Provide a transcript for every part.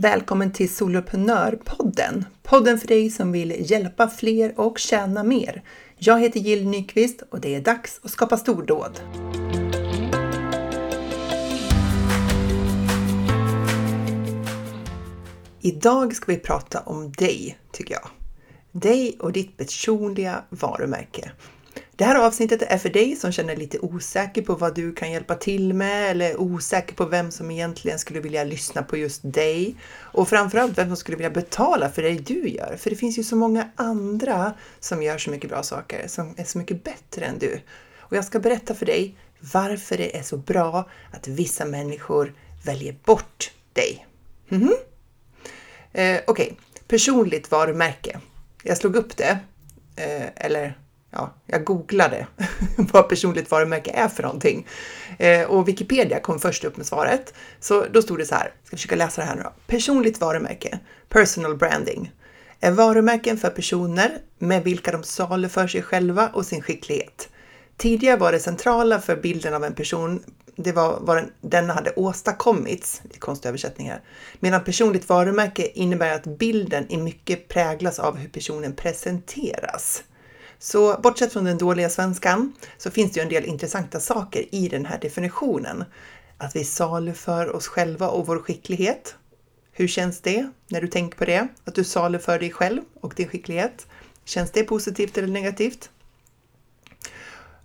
Välkommen till Soloprenörpodden! Podden för dig som vill hjälpa fler och tjäna mer. Jag heter Jill Nyqvist och det är dags att skapa stordåd. Idag ska vi prata om dig, tycker jag. Dig och ditt personliga varumärke. Det här avsnittet är för dig som känner lite osäker på vad du kan hjälpa till med eller osäker på vem som egentligen skulle vilja lyssna på just dig och framförallt vem som skulle vilja betala för det du gör. För det finns ju så många andra som gör så mycket bra saker, som är så mycket bättre än du. Och jag ska berätta för dig varför det är så bra att vissa människor väljer bort dig. Mm -hmm. eh, Okej, okay. personligt varumärke. Jag slog upp det, eh, eller ja, jag googlade vad personligt varumärke är för någonting. Eh, och Wikipedia kom först upp med svaret. Så då stod det så här, jag ska försöka läsa det här nu då. Personligt varumärke, personal branding, är varumärken för personer med vilka de saluför sig själva och sin skicklighet. Tidigare var det centrala för bilden av en person, det var vad den, denna hade åstadkommits, det är konstiga översättningar, medan personligt varumärke innebär att bilden i mycket präglas av hur personen presenteras. Så bortsett från den dåliga svenskan så finns det ju en del intressanta saker i den här definitionen. Att vi saluför oss själva och vår skicklighet. Hur känns det när du tänker på det? Att du saluför dig själv och din skicklighet. Känns det positivt eller negativt?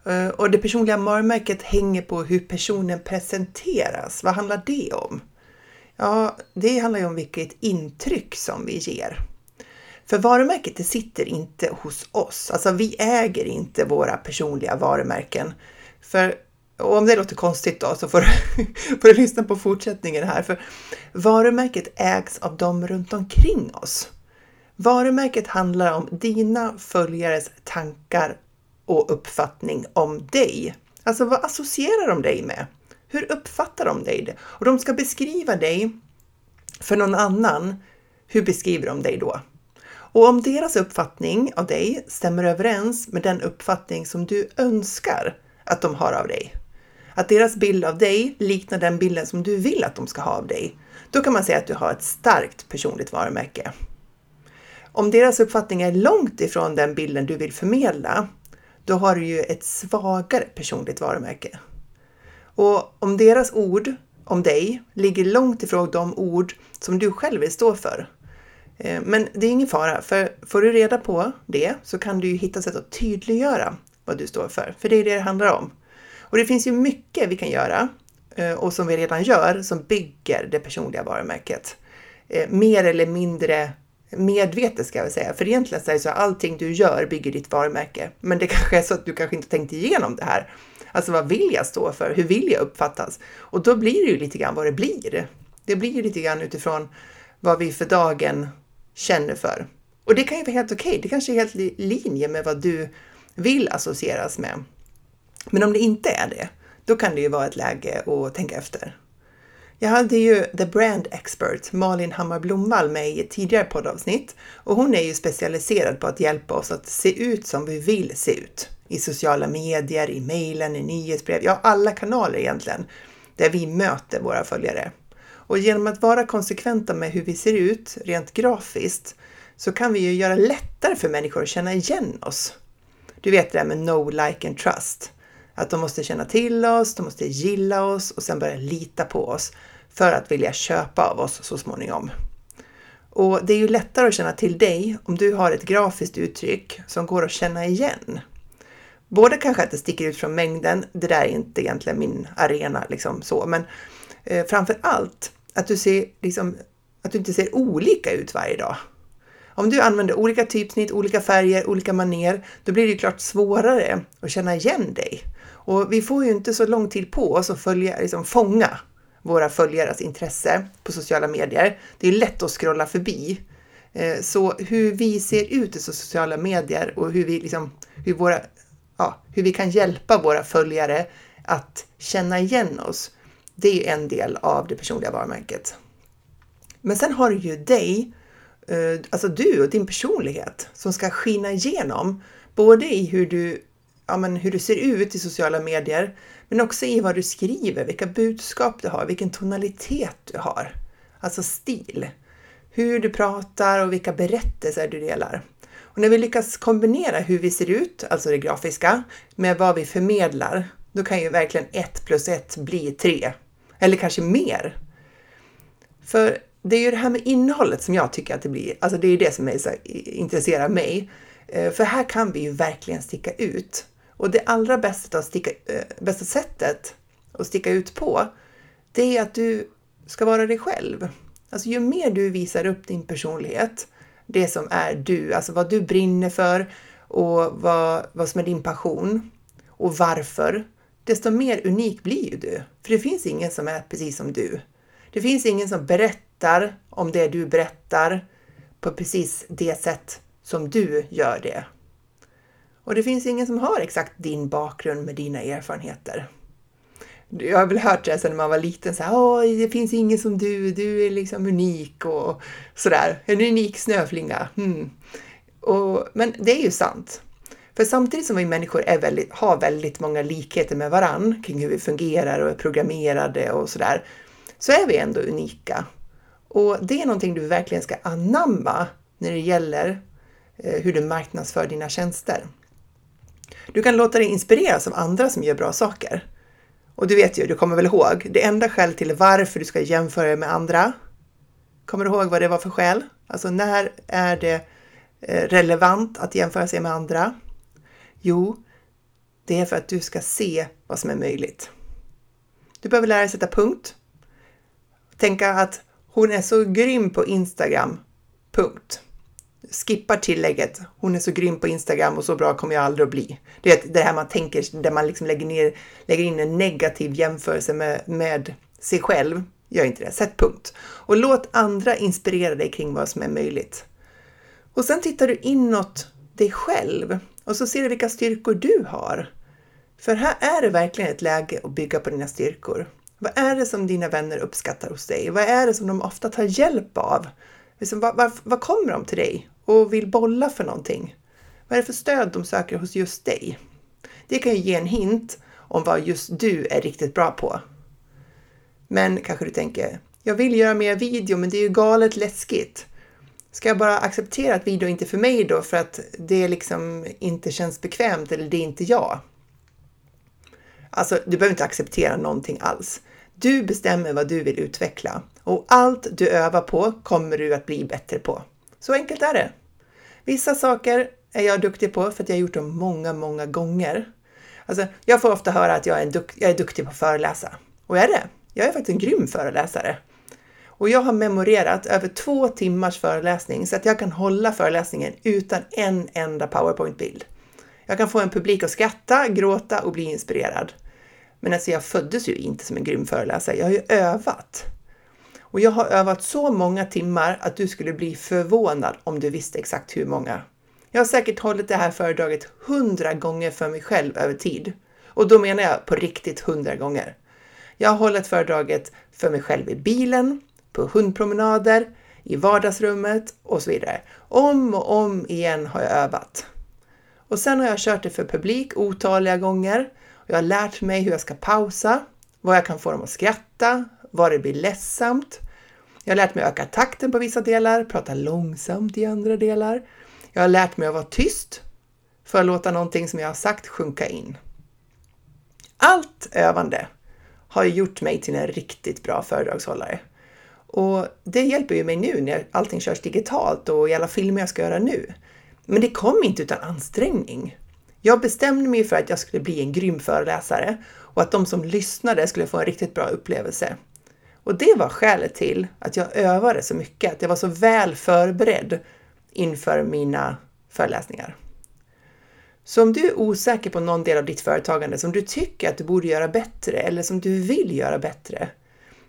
Eh, och det personliga varumärket hänger på hur personen presenteras. Vad handlar det om? Ja, det handlar ju om vilket intryck som vi ger. För varumärket det sitter inte hos oss. Alltså vi äger inte våra personliga varumärken. För och om det låter konstigt då så får du, får du lyssna på fortsättningen här. För varumärket ägs av dem runt omkring oss. Varumärket handlar om dina följares tankar och uppfattning om dig. Alltså vad associerar de dig med? Hur uppfattar de dig? Och de ska beskriva dig för någon annan. Hur beskriver de dig då? Och om deras uppfattning av dig stämmer överens med den uppfattning som du önskar att de har av dig, att deras bild av dig liknar den bilden som du vill att de ska ha av dig, då kan man säga att du har ett starkt personligt varumärke. Om deras uppfattning är långt ifrån den bilden du vill förmedla, då har du ju ett svagare personligt varumärke. Och om deras ord om dig ligger långt ifrån de ord som du själv vill stå för, Eh, men det är ingen fara, för får du reda på det så kan du ju hitta sätt att tydliggöra vad du står för, för det är det det handlar om. Och det finns ju mycket vi kan göra eh, och som vi redan gör som bygger det personliga varumärket. Eh, mer eller mindre medvetet ska jag säga, för egentligen så är det så att allting du gör bygger ditt varumärke. Men det kanske är så att du kanske inte tänkt igenom det här. Alltså vad vill jag stå för? Hur vill jag uppfattas? Och då blir det ju lite grann vad det blir. Det blir ju lite grann utifrån vad vi för dagen känner för. Och det kan ju vara helt okej. Okay. Det kanske är helt i linje med vad du vill associeras med. Men om det inte är det, då kan det ju vara ett läge att tänka efter. Jag hade ju The Brand Expert Malin Hammar Blomvall med i ett tidigare poddavsnitt och hon är ju specialiserad på att hjälpa oss att se ut som vi vill se ut. I sociala medier, i mejlen, i nyhetsbrev, ja alla kanaler egentligen, där vi möter våra följare. Och genom att vara konsekventa med hur vi ser ut rent grafiskt så kan vi ju göra lättare för människor att känna igen oss. Du vet det där med no, like and trust. Att de måste känna till oss, de måste gilla oss och sen börja lita på oss för att vilja köpa av oss så småningom. Och det är ju lättare att känna till dig om du har ett grafiskt uttryck som går att känna igen. Både kanske att det sticker ut från mängden, det där är inte egentligen min arena liksom så, men eh, framför allt att du, ser, liksom, att du inte ser olika ut varje dag. Om du använder olika typsnitt, olika färger, olika maner, då blir det ju klart svårare att känna igen dig. Och vi får ju inte så lång tid på oss att följa, liksom fånga våra följares intresse på sociala medier. Det är lätt att scrolla förbi. Eh, så hur vi ser ut i sociala medier och hur vi, liksom, hur, våra, ja, hur vi kan hjälpa våra följare att känna igen oss, det är en del av det personliga varumärket. Men sen har du ju dig, eh, alltså du och din personlighet som ska skina igenom både i hur du, ja, men hur du ser ut i sociala medier, men också i vad du skriver, vilka budskap du har, vilken tonalitet du har. Alltså stil. hur du pratar och vilka berättelser du delar. Och när vi lyckas kombinera hur vi ser ut, alltså det grafiska, med vad vi förmedlar, då kan ju verkligen ett plus ett bli tre. Eller kanske mer. För det är ju det här med innehållet som jag tycker att det blir, alltså det är ju det som är så intresserar mig. Eh, för här kan vi ju verkligen sticka ut. Och det allra bästa, att sticka, äh, bästa sättet att sticka ut på, det är att du ska vara dig själv. Alltså ju mer du visar upp din personlighet, det som är du, alltså vad du brinner för och vad, vad som är din passion och varför, desto mer unik blir ju du. För det finns ingen som är precis som du. Det finns ingen som berättar om det du berättar på precis det sätt som du gör det. Och det finns ingen som har exakt din bakgrund med dina erfarenheter. Jag har väl hört det sedan man var liten, så här, det finns ingen som du, du är liksom unik och sådär. En unik snöflinga. Mm. Och, men det är ju sant. För samtidigt som vi människor är väldigt, har väldigt många likheter med varann kring hur vi fungerar och är programmerade och sådär, så är vi ändå unika. Och det är någonting du verkligen ska anamma när det gäller eh, hur du marknadsför dina tjänster. Du kan låta dig inspireras av andra som gör bra saker. Och du vet ju, du kommer väl ihåg, det enda skälet till varför du ska jämföra dig med andra. Kommer du ihåg vad det var för skäl? Alltså när är det eh, relevant att jämföra sig med andra? Jo, det är för att du ska se vad som är möjligt. Du behöver lära dig sätta punkt. Tänka att hon är så grym på Instagram. Punkt skippar tillägget “Hon är så grym på Instagram och så bra kommer jag aldrig att bli”. Det är det här man tänker, där man liksom lägger, ner, lägger in en negativ jämförelse med, med sig själv. Gör inte det, sätt punkt. Och låt andra inspirera dig kring vad som är möjligt. Och sen tittar du inåt dig själv och så ser du vilka styrkor du har. För här är det verkligen ett läge att bygga på dina styrkor. Vad är det som dina vänner uppskattar hos dig? Vad är det som de ofta tar hjälp av? Liksom, vad, vad, vad kommer de till dig och vill bolla för någonting? Vad är det för stöd de söker hos just dig? Det kan ju ge en hint om vad just du är riktigt bra på. Men kanske du tänker, jag vill göra mer video men det är ju galet läskigt. Ska jag bara acceptera att video inte är för mig då för att det liksom inte känns bekvämt eller det är inte jag? Alltså, du behöver inte acceptera någonting alls. Du bestämmer vad du vill utveckla och allt du övar på kommer du att bli bättre på. Så enkelt är det. Vissa saker är jag duktig på för att jag har gjort dem många, många gånger. Alltså, jag får ofta höra att jag är, duk jag är duktig på att föreläsa. Och jag är det. Jag är faktiskt en grym föreläsare. Och jag har memorerat över två timmars föreläsning så att jag kan hålla föreläsningen utan en enda powerpoint-bild. Jag kan få en publik att skratta, gråta och bli inspirerad. Men alltså jag föddes ju inte som en grym föreläsare, jag har ju övat. Och jag har övat så många timmar att du skulle bli förvånad om du visste exakt hur många. Jag har säkert hållit det här föredraget hundra gånger för mig själv över tid. Och då menar jag på riktigt hundra gånger. Jag har hållit föredraget för mig själv i bilen, på hundpromenader, i vardagsrummet och så vidare. Om och om igen har jag övat. Och sen har jag kört det för publik otaliga gånger. Jag har lärt mig hur jag ska pausa, vad jag kan få dem att skratta, var det blir ledsamt. Jag har lärt mig öka takten på vissa delar, prata långsamt i andra delar. Jag har lärt mig att vara tyst för att låta någonting som jag har sagt sjunka in. Allt övande har gjort mig till en riktigt bra föredragshållare. Och det hjälper ju mig nu när allting körs digitalt och i alla filmer jag ska göra nu. Men det kom inte utan ansträngning. Jag bestämde mig för att jag skulle bli en grym föreläsare och att de som lyssnade skulle få en riktigt bra upplevelse. Och det var skälet till att jag övade så mycket, att jag var så väl förberedd inför mina föreläsningar. Så om du är osäker på någon del av ditt företagande som du tycker att du borde göra bättre eller som du vill göra bättre,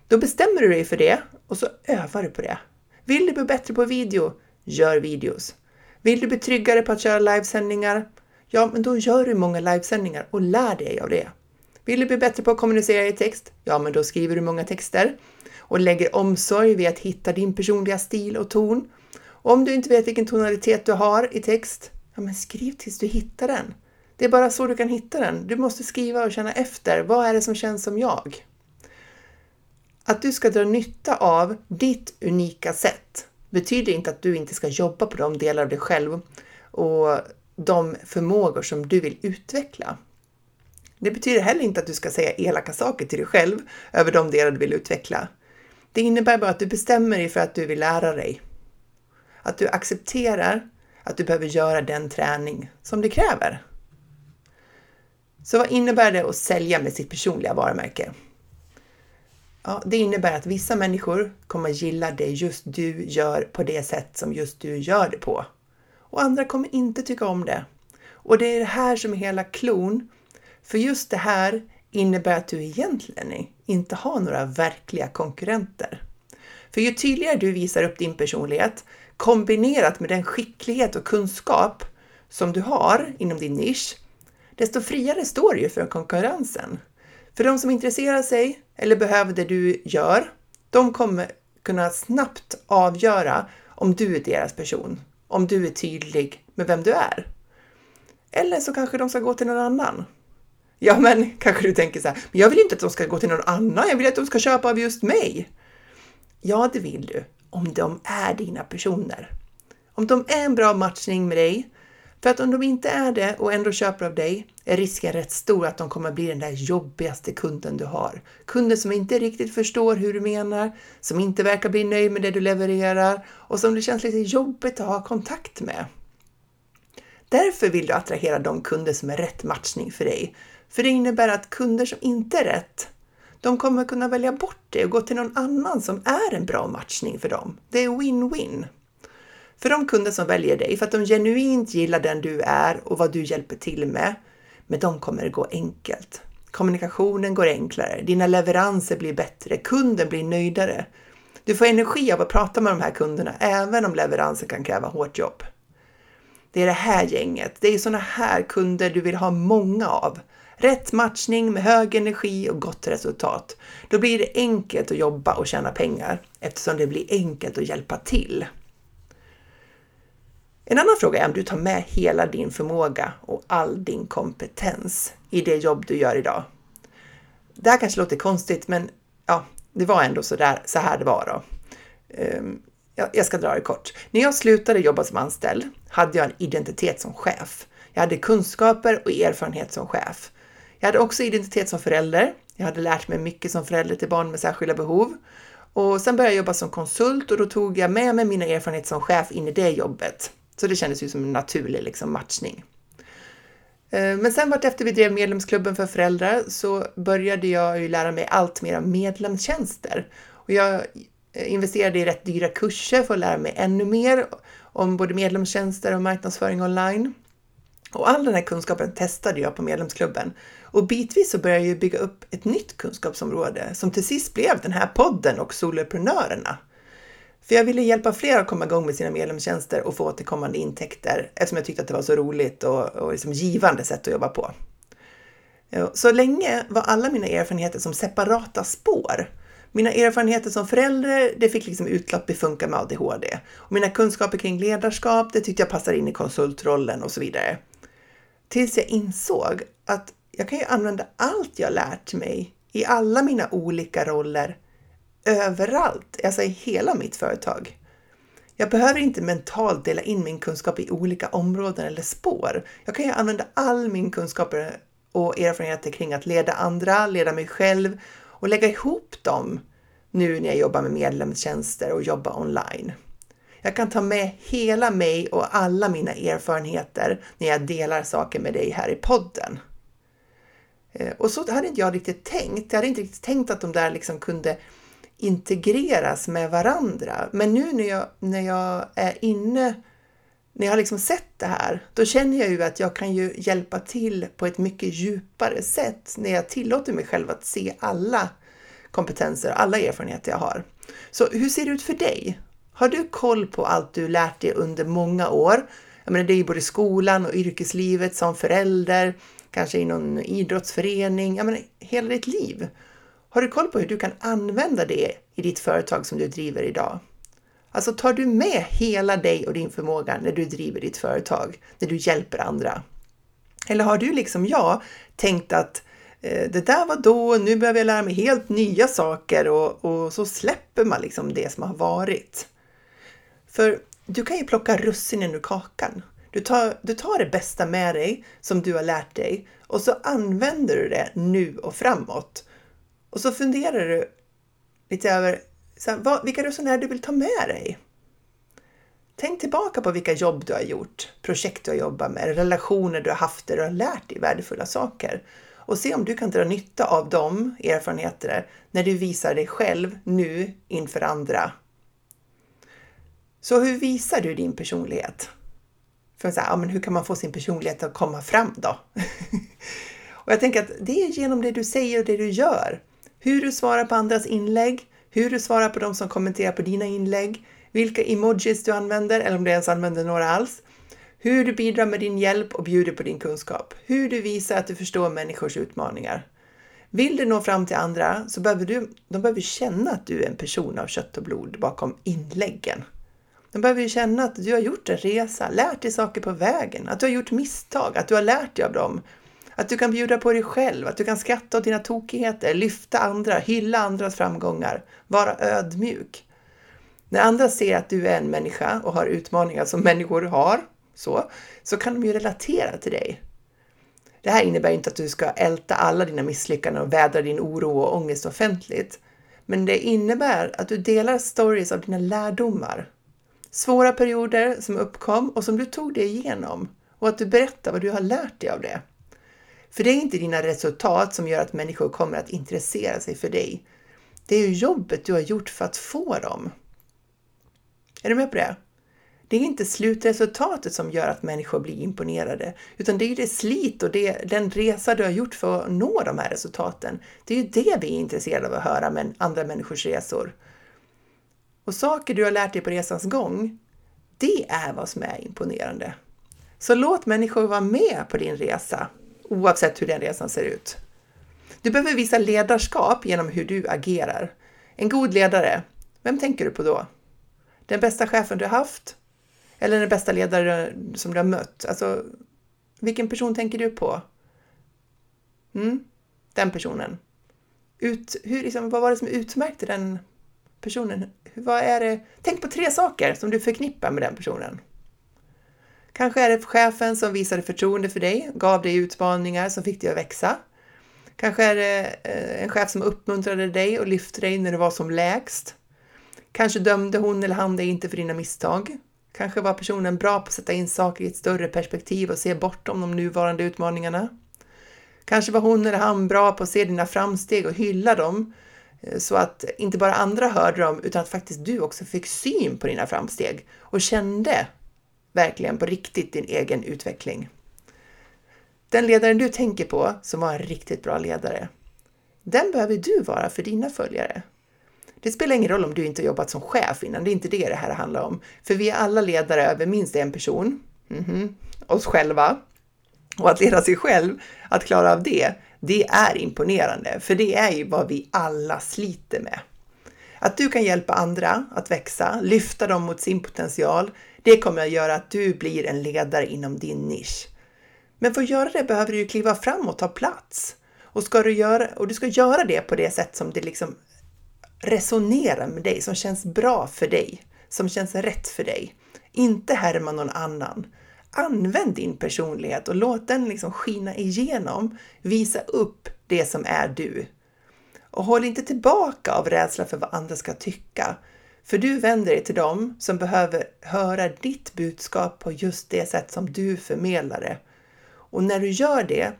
då bestämmer du dig för det och så övar du på det. Vill du bli bättre på video? Gör videos. Vill du bli tryggare på att köra livesändningar? Ja, men då gör du många livesändningar och lär dig av det. Vill du bli bättre på att kommunicera i text? Ja, men då skriver du många texter och lägger omsorg vid att hitta din personliga stil och ton. Och om du inte vet vilken tonalitet du har i text, ja, men skriv tills du hittar den. Det är bara så du kan hitta den. Du måste skriva och känna efter. Vad är det som känns som jag? Att du ska dra nytta av ditt unika sätt betyder inte att du inte ska jobba på de delar av dig själv och de förmågor som du vill utveckla. Det betyder heller inte att du ska säga elaka saker till dig själv över de delar du vill utveckla. Det innebär bara att du bestämmer dig för att du vill lära dig. Att du accepterar att du behöver göra den träning som det kräver. Så vad innebär det att sälja med sitt personliga varumärke? Ja, det innebär att vissa människor kommer gilla det just du gör på det sätt som just du gör det på. Och andra kommer inte tycka om det. Och det är det här som är hela klon. För just det här innebär att du egentligen inte har några verkliga konkurrenter. För ju tydligare du visar upp din personlighet kombinerat med den skicklighet och kunskap som du har inom din nisch, desto friare står du ju för konkurrensen. För de som intresserar sig eller behöver det du gör, de kommer kunna snabbt avgöra om du är deras person, om du är tydlig med vem du är. Eller så kanske de ska gå till någon annan. Ja, men kanske du tänker så här, men jag vill inte att de ska gå till någon annan, jag vill att de ska köpa av just mig. Ja, det vill du, om de är dina personer. Om de är en bra matchning med dig, för att om de inte är det och ändå köper av dig är risken rätt stor att de kommer bli den där jobbigaste kunden du har. Kunden som inte riktigt förstår hur du menar, som inte verkar bli nöjd med det du levererar och som det känns lite jobbigt att ha kontakt med. Därför vill du attrahera de kunder som är rätt matchning för dig. För det innebär att kunder som inte är rätt, de kommer kunna välja bort dig och gå till någon annan som är en bra matchning för dem. Det är win-win. För de kunder som väljer dig för att de genuint gillar den du är och vad du hjälper till med, med dem kommer det gå enkelt. Kommunikationen går enklare, dina leveranser blir bättre, kunden blir nöjdare. Du får energi av att prata med de här kunderna även om leveransen kan kräva hårt jobb. Det är det här gänget, det är sådana här kunder du vill ha många av. Rätt matchning med hög energi och gott resultat. Då blir det enkelt att jobba och tjäna pengar eftersom det blir enkelt att hjälpa till. En annan fråga är om du tar med hela din förmåga och all din kompetens i det jobb du gör idag. Det här kanske låter konstigt, men ja, det var ändå så, där, så här det var då. Um, jag ska dra det kort. När jag slutade jobba som anställd hade jag en identitet som chef. Jag hade kunskaper och erfarenhet som chef. Jag hade också identitet som förälder. Jag hade lärt mig mycket som förälder till barn med särskilda behov. Och sen började jag jobba som konsult och då tog jag med mig mina erfarenheter som chef in i det jobbet. Så det kändes ju som en naturlig liksom, matchning. Eh, men sen vart efter vi drev medlemsklubben för föräldrar så började jag ju lära mig allt mer om medlemstjänster. Och jag eh, investerade i rätt dyra kurser för att lära mig ännu mer om både medlemstjänster och marknadsföring online. Och all den här kunskapen testade jag på medlemsklubben. Och bitvis så började jag bygga upp ett nytt kunskapsområde som till sist blev den här podden och soloprenörerna. För jag ville hjälpa fler att komma igång med sina medlemstjänster och få återkommande intäkter eftersom jag tyckte att det var så roligt och, och liksom givande sätt att jobba på. Eh, så länge var alla mina erfarenheter som separata spår. Mina erfarenheter som förälder, det fick liksom utlopp i Funka med ADHD. Och mina kunskaper kring ledarskap, det tyckte jag passade in i konsultrollen och så vidare. Tills jag insåg att jag kan ju använda allt jag lärt mig i alla mina olika roller överallt, alltså i hela mitt företag. Jag behöver inte mentalt dela in min kunskap i olika områden eller spår. Jag kan ju använda all min kunskap och erfarenheter kring att leda andra, leda mig själv och lägga ihop dem nu när jag jobbar med medlemstjänster och jobbar online. Jag kan ta med hela mig och alla mina erfarenheter när jag delar saker med dig här i podden. Eh, och så hade inte jag riktigt tänkt. Jag hade inte riktigt tänkt att de där liksom kunde integreras med varandra. Men nu när jag, när jag är inne, när jag har liksom sett det här, då känner jag ju att jag kan ju hjälpa till på ett mycket djupare sätt när jag tillåter mig själv att se alla kompetenser, alla erfarenheter jag har. Så hur ser det ut för dig? Har du koll på allt du lärt dig under många år? Jag menar, det är ju både skolan och yrkeslivet som förälder, kanske i någon idrottsförening, jag menar, hela ditt liv. Har du koll på hur du kan använda det i ditt företag som du driver idag? Alltså tar du med hela dig och din förmåga när du driver ditt företag, när du hjälper andra? Eller har du liksom jag tänkt att eh, det där var då, nu behöver jag lära mig helt nya saker och, och så släpper man liksom det som har varit. För du kan ju plocka russinen ur kakan. Du tar, du tar det bästa med dig som du har lärt dig och så använder du det nu och framåt. Och så funderar du lite över så här, vad, vilka resenärer du vill ta med dig. Tänk tillbaka på vilka jobb du har gjort, projekt du har jobbat med, relationer du har haft där du har lärt dig värdefulla saker. Och se om du kan dra nytta av de erfarenheterna när du visar dig själv nu inför andra. Så hur visar du din personlighet? För så här, ja, men hur kan man få sin personlighet att komma fram då? och jag tänker att det är genom det du säger och det du gör. Hur du svarar på andras inlägg, hur du svarar på de som kommenterar på dina inlägg, vilka emojis du använder eller om du ens använder några alls. Hur du bidrar med din hjälp och bjuder på din kunskap. Hur du visar att du förstår människors utmaningar. Vill du nå fram till andra så behöver du, de behöver känna att du är en person av kött och blod bakom inläggen. De behöver känna att du har gjort en resa, lärt dig saker på vägen, att du har gjort misstag, att du har lärt dig av dem. Att du kan bjuda på dig själv, att du kan skratta åt dina tokigheter, lyfta andra, hylla andras framgångar, vara ödmjuk. När andra ser att du är en människa och har utmaningar som människor har, så, så kan de ju relatera till dig. Det här innebär inte att du ska älta alla dina misslyckanden och vädra din oro och ångest offentligt. Men det innebär att du delar stories av dina lärdomar. Svåra perioder som uppkom och som du tog dig igenom och att du berättar vad du har lärt dig av det. För det är inte dina resultat som gör att människor kommer att intressera sig för dig. Det är ju jobbet du har gjort för att få dem. Är du med på det? Det är inte slutresultatet som gör att människor blir imponerade, utan det är det slit och det, den resa du har gjort för att nå de här resultaten. Det är ju det vi är intresserade av att höra med andra människors resor. Och saker du har lärt dig på resans gång, det är vad som är imponerande. Så låt människor vara med på din resa, oavsett hur den resan ser ut. Du behöver visa ledarskap genom hur du agerar. En god ledare, vem tänker du på då? Den bästa chefen du har haft? Eller den bästa ledare som du har mött? Alltså, vilken person tänker du på? Mm, den personen. Ut, hur, liksom, vad var det som utmärkte den personen? Vad är det? Tänk på tre saker som du förknippar med den personen. Kanske är det chefen som visade förtroende för dig, gav dig utmaningar som fick dig att växa. Kanske är det eh, en chef som uppmuntrade dig och lyfte dig när du var som lägst. Kanske dömde hon eller han dig inte för dina misstag. Kanske var personen bra på att sätta in saker i ett större perspektiv och se bortom de nuvarande utmaningarna. Kanske var hon eller han bra på att se dina framsteg och hylla dem eh, så att inte bara andra hörde dem utan att faktiskt du också fick syn på dina framsteg och kände verkligen på riktigt din egen utveckling. Den ledaren du tänker på som var en riktigt bra ledare, den behöver du vara för dina följare. Det spelar ingen roll om du inte har jobbat som chef innan, det är inte det det här handlar om. För vi är alla ledare över minst en person, mm -hmm. oss själva. Och att leda sig själv, att klara av det, det är imponerande, för det är ju vad vi alla sliter med. Att du kan hjälpa andra att växa, lyfta dem mot sin potential, det kommer att göra att du blir en ledare inom din nisch. Men för att göra det behöver du kliva fram och ta plats. Och, ska du göra, och du ska göra det på det sätt som det liksom resonerar med dig, som känns bra för dig, som känns rätt för dig. Inte härma någon annan. Använd din personlighet och låt den liksom skina igenom, visa upp det som är du. Och håll inte tillbaka av rädsla för vad andra ska tycka. För du vänder dig till dem som behöver höra ditt budskap på just det sätt som du förmedlar det. Och när du gör det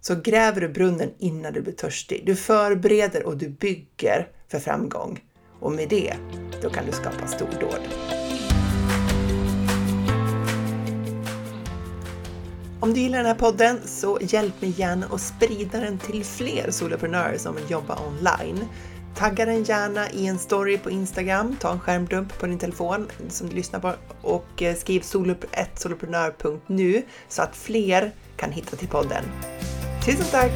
så gräver du brunnen innan du blir törstig. Du förbereder och du bygger för framgång. Och med det, då kan du skapa stordåd. Om du gillar den här podden så hjälp mig gärna att sprida den till fler soloprenörer som vill jobba online. Tagga den gärna i en story på Instagram, ta en skärmdump på din telefon som du lyssnar på och eh, skriv soloprenör.nu så att fler kan hitta till podden. Tusen tack!